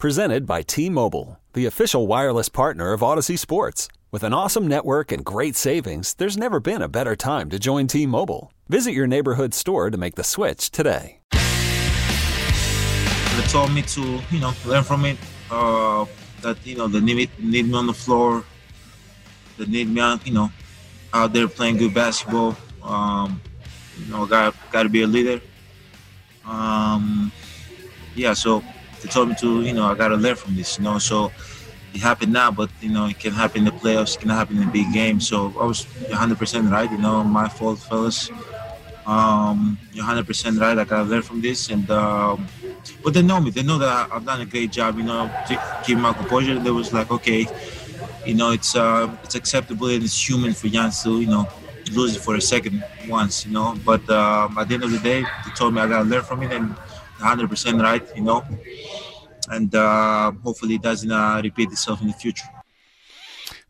Presented by T-Mobile, the official wireless partner of Audacy Sports. With an awesome network and great savings, there's never been a better time to join T-Mobile. Visit your neighborhood store to make the switch today. They told me to, you know, learn from it. Uh, that you know, they need, need me on the floor. They need me, you know, out there playing good basketball. Um, you know, got got to be a leader. Um, yeah, so they told me to, you know, I got to learn from this, you know. So it happened now, but you know, it can happen in the playoffs, it can happen in a big games. So I was 100% right, you know, my fault, fellas. Um, you're 100% right. I gotta learn from this, and um, but they know me. They know that I've done a great job. You know, keep my composure. They was like, okay, you know, it's uh, it's acceptable and it's human for Giannis to, you know, lose it for a second once, you know. But um, at the end of the day, they told me I gotta learn from it, and 100% right, you know. And uh, hopefully, it doesn't uh, repeat itself in the future.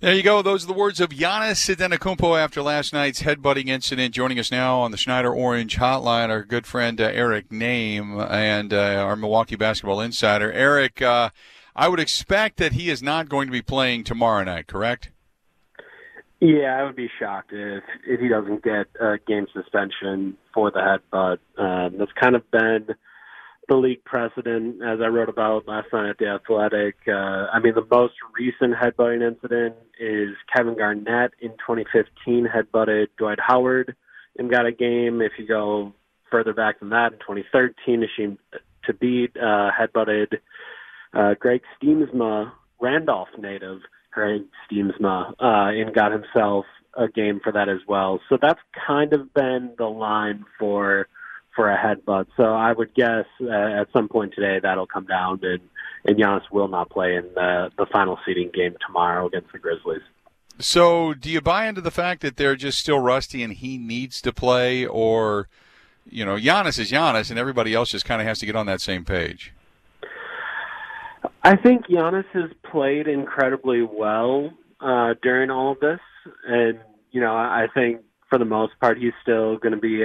There you go. Those are the words of Giannis Antetokounmpo after last night's headbutting incident. Joining us now on the Schneider Orange Hotline, our good friend uh, Eric Nehm and uh, our Milwaukee basketball insider. Eric, uh, I would expect that he is not going to be playing tomorrow night, correct? Yeah, I would be shocked if if he doesn't get a game suspension for the headbutt. Um, that's kind of been the league precedent, as I wrote about last night at the Athletic. Uh, I mean, the most recent headbutting incident is Kevin Garnett in 2015 headbutted Dwight Howard and got a game. If you go further back than that, in 2013, Hasheem Thabeet uh, headbutted uh, Greg Stiemsma, Randolph native Greg Stiemsma, uh, and got himself a game for that as well. So that's kind of been the line for for a headbutt. So I would guess uh, at some point today that'll come down, and and Giannis will not play in the the final seeding game tomorrow against the Grizzlies. So, do you buy into the fact that they're just still rusty and he needs to play, or you know, Giannis is Giannis, and everybody else just kind of has to get on that same page? I think Giannis has played incredibly well uh, during all of this, and you know, I think for the most part he's still going to be,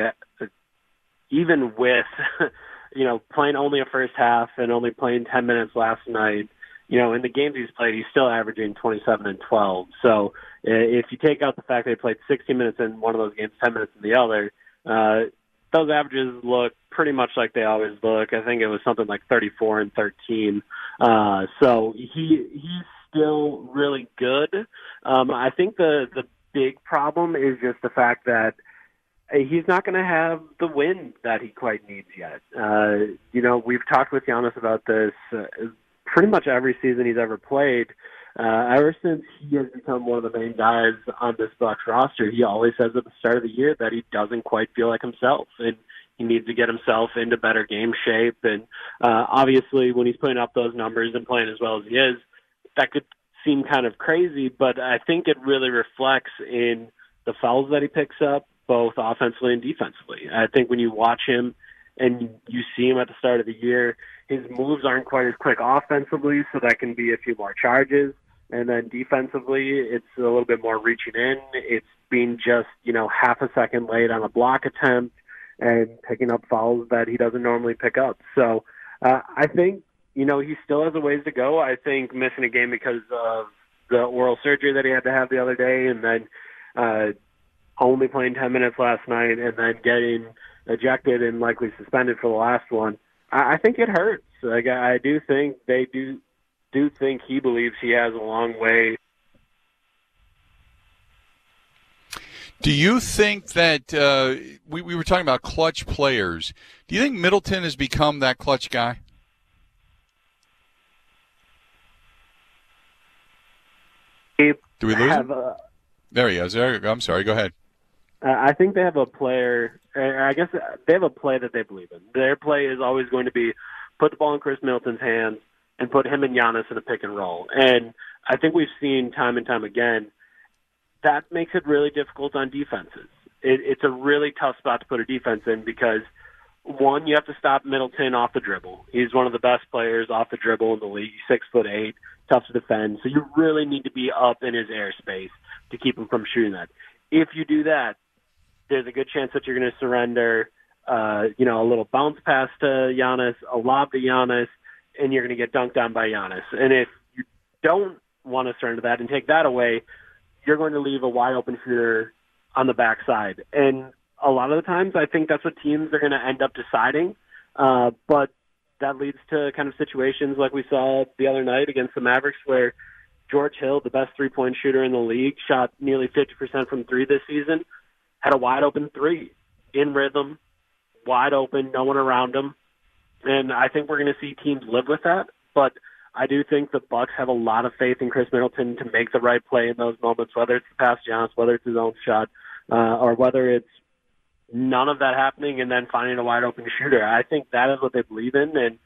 even with, you know, playing only a first half and only playing ten minutes last night. You know, in the games he's played, he's still averaging 27 and 12. So if you take out the fact that he played 60 minutes in one of those games, 10 minutes in the other, uh, those averages look pretty much like they always look. I think it was something like 34 and 13. Uh, so he he's still really good. Um, I think the the big problem is just the fact that he's not going to have the win that he quite needs yet. Uh, you know, we've talked with Giannis about this uh, pretty much every season he's ever played. Uh, ever since he has become one of the main guys on this Bucks roster, he always says at the start of the year that he doesn't quite feel like himself, and he needs to get himself into better game shape. And uh, obviously, when he's putting up those numbers and playing as well as he is, that could seem kind of crazy, but I think it really reflects in the fouls that he picks up, both offensively and defensively. I think when you watch him and you see him at the start of the year, his moves aren't quite as quick offensively, so that can be a few more charges. And then defensively, it's a little bit more reaching in. It's being just, you know, half a second late on a block attempt and picking up fouls that he doesn't normally pick up. So uh, I think, you know, he still has a ways to go. I think missing a game because of the oral surgery that he had to have the other day and then uh, only playing 10 minutes last night and then getting ejected and likely suspended for the last one. I, I think it hurts. Like I do think they do do think he believes he has a long way. Do you think that uh, we, we were talking about clutch players? Do you think Middleton has become that clutch guy? Do we lose him? A, there he is. There, I'm sorry. Go ahead. Uh, I think they have a player. I guess they have a play that they believe in. Their play is always going to be put the ball in Khris Middleton's hands, and put him and Giannis in a pick and roll. And I think we've seen time and time again that makes it really difficult on defenses. It, it's a really tough spot to put a defense in because one, you have to stop Middleton off the dribble. He's one of the best players off the dribble in the league. Six foot eight, tough to defend. So you really need to be up in his airspace to keep him from shooting that. If you do that, there's a good chance that you're going to surrender, uh, you know, a little bounce pass to Giannis, a lob to Giannis, and you're going to get dunked on by Giannis. And if you don't want to surrender that and take that away, you're going to leave a wide open shooter on the backside. And a lot of the times, I think that's what teams are going to end up deciding. Uh, but that leads to kind of situations like we saw the other night against the Mavericks, where George Hill, the best three point shooter in the league, shot nearly 50% from three this season, had a wide open three in rhythm, wide open, no one around him. And I think we're going to see teams live with that. But I do think the Bucks have a lot of faith in Khris Middleton to make the right play in those moments, whether it's the pass Giannis, whether it's his own shot, uh, or whether it's none of that happening and then finding a wide open shooter. I think that is what they believe in, and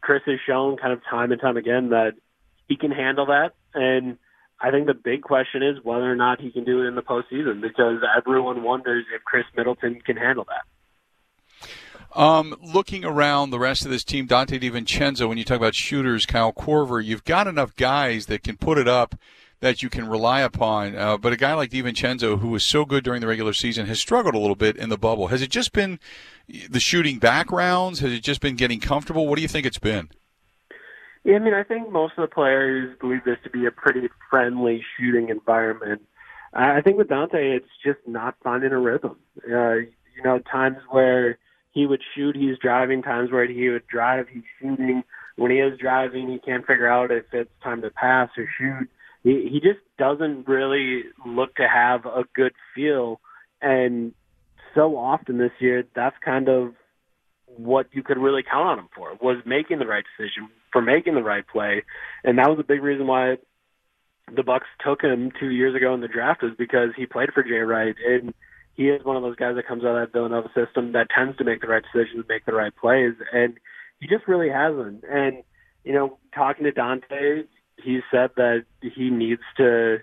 Khris has shown kind of time and time again that he can handle that. And I think the big question is whether or not he can do it in the postseason because everyone wonders if Khris Middleton can handle that. Um, looking around the rest of this team, Donte DiVincenzo, when you talk about shooters, Kyle Korver, you've got enough guys that can put it up that you can rely upon. Uh, but a guy like DiVincenzo, who was so good during the regular season, has struggled a little bit in the bubble. Has it just been the shooting backgrounds? Has it just been getting comfortable? What do you think it's been? Yeah, I mean, I think most of the players believe this to be a pretty friendly shooting environment. I think with Donte, it's just not finding a rhythm. Uh, you know, times where he would shoot, he's driving. Times where he would drive, he's shooting. When he is driving, he can't figure out if it's time to pass or shoot he, he just doesn't really look to have a good feel. And so often this year, that's kind of what you could really count on him for was making the right decision, for making the right play, and that was a big reason why the Bucks took him two years ago in the draft is because he played for Jay Wright, and he is one of those guys that comes out of that Villanova system that tends to make the right decisions, and make the right plays, and he just really hasn't. And you know, talking to Donte, he said that he needs to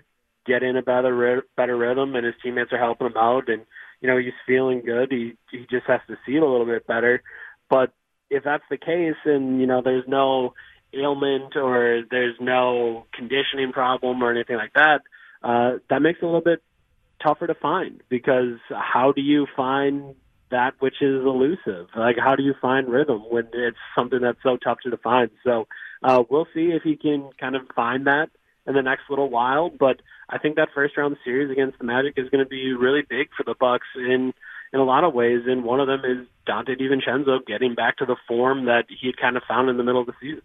get in a better better rhythm, and his teammates are helping him out, and you know he's feeling good. He he just has to see it a little bit better. But if that's the case, and you know there's no ailment or there's no conditioning problem or anything like that, uh, that makes it a little bit tougher to find because how do you find that which is elusive? Like how do you find rhythm when it's something that's so tough to define? So uh, we'll see if he can kind of find that in the next little while. But I think that first round series against the Magic is going to be really big for the Bucks in in a lot of ways. And one of them is Donte DiVincenzo getting back to the form that he had kind of found in the middle of the season.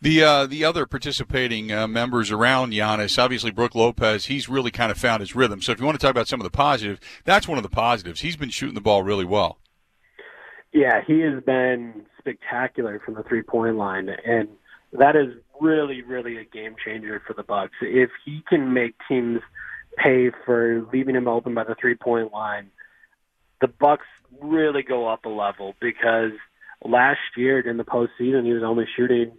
The uh, the other participating uh, members around Giannis, obviously Brook Lopez, he's really kind of found his rhythm. So if you want to talk about some of the positives, that's one of the positives. He's been shooting the ball really well. Yeah, he has been spectacular from the three point line, and that is really, really a game changer for the Bucks. If he can make teams pay for leaving him open by the three point line, the Bucks really go up a level because last year in the postseason he was only shooting,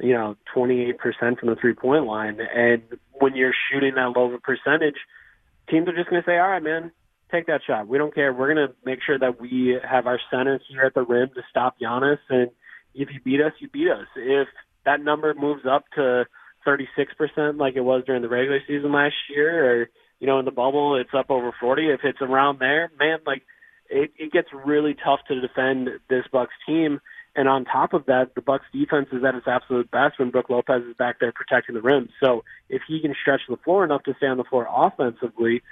you know, twenty eight percent from the three point line. And when you're shooting that low of a percentage, teams are just gonna say, All right, man, take that shot. We don't care. We're to make sure that we have our center here at the rim to stop Giannis. And if you beat us, you beat us. If that number moves up to 36% like it was during the regular season last year, or, you know, in the bubble, it's up over 40. If it's around there, man, like it, it gets really tough to defend this Bucks team. And on top of that, the Bucks defense is at its absolute best when Brook Lopez is back there protecting the rim. So if he can stretch the floor enough to stay on the floor offensively,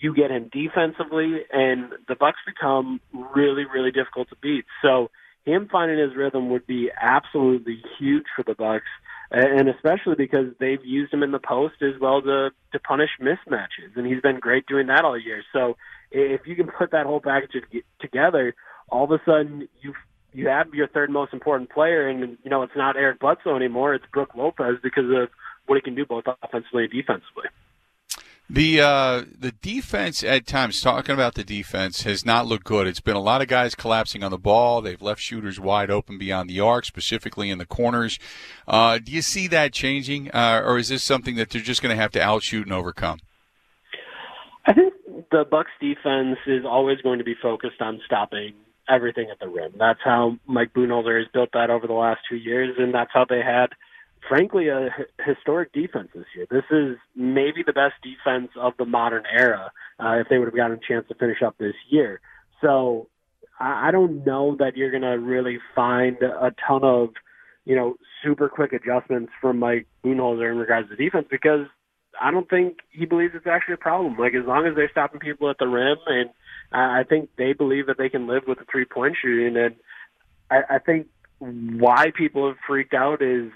you get him defensively, and the Bucks become really, really difficult to beat. So him finding his rhythm would be absolutely huge for the Bucks, and especially because they've used him in the post as well to to punish mismatches, and he's been great doing that all year. So if you can put that whole package together, all of a sudden you you have your third most important player, and you know it's not Eric Bledsoe anymore; it's Brook Lopez because of what he can do both offensively and defensively. The uh, the defense at times, talking about the defense, has not looked good. It's been a lot of guys collapsing on the ball. They've left shooters wide open beyond the arc, specifically in the corners. Uh, do you see that changing, uh, or is this something that they're just going to have to outshoot and overcome? I think the Bucks defense is always going to be focused on stopping everything at the rim. That's how Mike Budenholzer has built that over the last two years, and that's how they had – frankly a historic defense this year. This is maybe the best defense of the modern era uh, if they would have gotten a chance to finish up this year. So I, I don't know that you're going to really find a ton of you know super quick adjustments from Mike Budenholzer in regards to defense because I don't think he believes it's actually a problem. Like as long as they're stopping people at the rim, and I think they believe that they can live with the three point shooting, and I, I think why people have freaked out is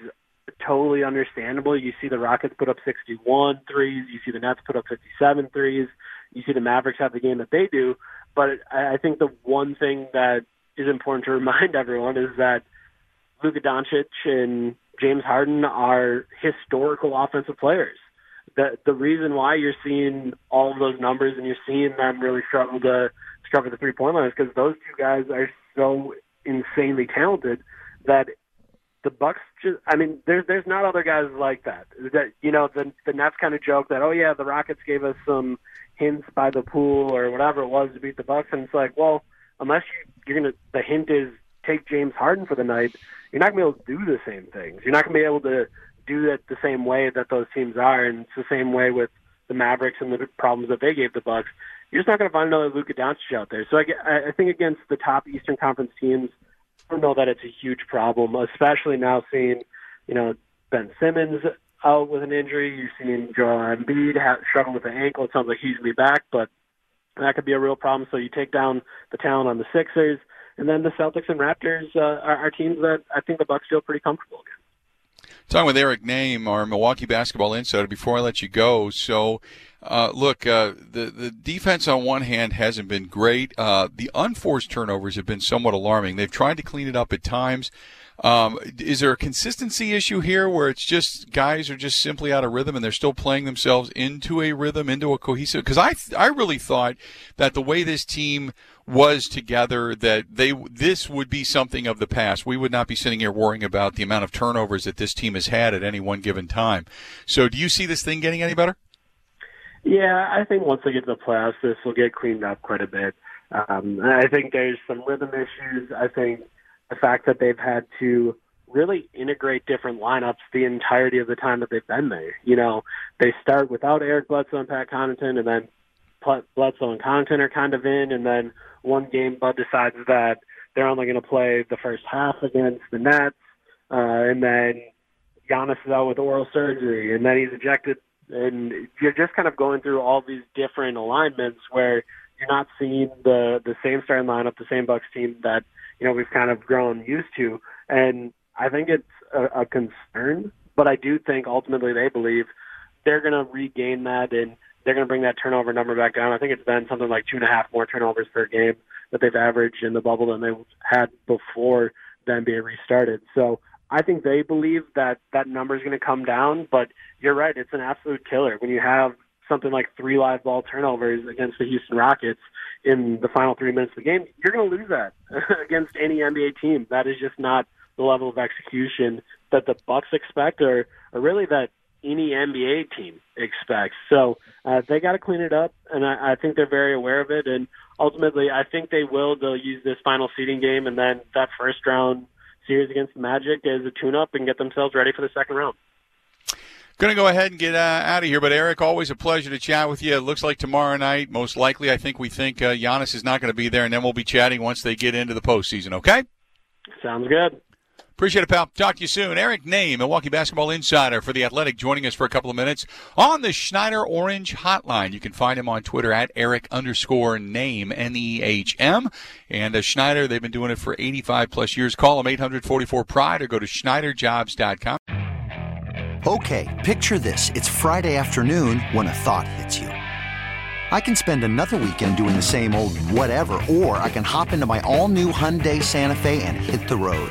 totally understandable. You see the Rockets put up 61 threes. You see the Nets put up 57 threes. You see the Mavericks have the game that they do. But I think the one thing that is important to remind everyone is that Luka Doncic and James Harden are historical offensive players. The the reason why you're seeing all of those numbers and you're seeing them really struggle to struggle the three point line is because those two guys are so insanely talented that the Bucks just I mean there's there's not other guys like that. That you know the the Nets kind of joke that oh yeah the Rockets gave us some hints by the pool or whatever it was to beat the Bucks and it's like well unless you, you're gonna the hint is take James Harden for the night you're not gonna be able to do the same things. You're not gonna be able to do it the same way that those teams are and it's the same way with the Mavericks and the problems that they gave the Bucks. You're just not going to find another Luka Doncic out there. So I, I think against the top Eastern Conference teams, don't know that it's a huge problem, especially now seeing, you know, Ben Simmons out with an injury. You're seeing Joel Embiid have, struggle with an ankle. It sounds like he's going to be back, but that could be a real problem. So you take down the talent on the Sixers, and then the Celtics and Raptors uh, are, are teams that I think the Bucks feel pretty comfortable against. Talking with Eric Nehm, our Milwaukee basketball insider. Before I let you go, so uh, look, uh, the the defense on one hand hasn't been great. Uh, the unforced turnovers have been somewhat alarming. They've tried to clean it up at times. Um, is there a consistency issue here where it's just guys are just simply out of rhythm and they're still playing themselves into a rhythm, into a cohesive? Because I I really thought that the way this team was together that they this would be something of the past. We would not be sitting here worrying about the amount of turnovers that this team has had at any one given time. So, do you see this thing getting any better? Yeah, I think once they get to the playoffs, this will get cleaned up quite a bit. Um, I think there's some rhythm issues. I think the fact that they've had to really integrate different lineups the entirety of the time that they've been there. You know, they start without Eric Bledsoe and Pat Connaughton, and then Bledsoe and Connaughton are kind of in, and then one game Bud decides that they're only going to play the first half against the Nets, uh, and then Giannis is out with oral surgery, and then he's ejected, and you're just kind of going through all these different alignments where you're not seeing the the same starting lineup, the same Bucks team that you know we've kind of grown used to, and I think it's a, a concern. But I do think ultimately they believe they're going to regain that, and they're going to bring that turnover number back down. I think it's been something like two and a half more turnovers per game that they've averaged in the bubble than they had before the NBA restarted. So I think they believe that that number is going to come down. But you're right; it's an absolute killer when you have something like three live ball turnovers against the Houston Rockets in the final three minutes of the game, you're going to lose that against any NBA team. That is just not the level of execution that the Bucks expect, or, or really that any NBA team expects. So uh, they got to clean it up, and I, I think they're very aware of it. And ultimately, I think they will. They'll use this final seeding game and then that first round series against the Magic as a tune-up and get themselves ready for the second round. Going to go ahead and get uh, out of here, but Eric, always a pleasure to chat with you. It looks like tomorrow night, most likely, I think we think uh, Giannis is not going to be there, and then we'll be chatting once they get into the postseason. Okay? Sounds good. Appreciate it, pal. Talk to you soon. Eric Nehm, Milwaukee Basketball Insider for The Athletic, joining us for a couple of minutes on the Schneider Orange Hotline. You can find him on Twitter at Eric underscore Nehm, N-E-H-M. And uh, Schneider, they've been doing it for 85 plus years. Call them 844 Pride or go to SchneiderJobs.com. Okay, picture this. It's Friday afternoon when a thought hits you. I can spend another weekend doing the same old whatever, or I can hop into my all new Hyundai Santa Fe and hit the road.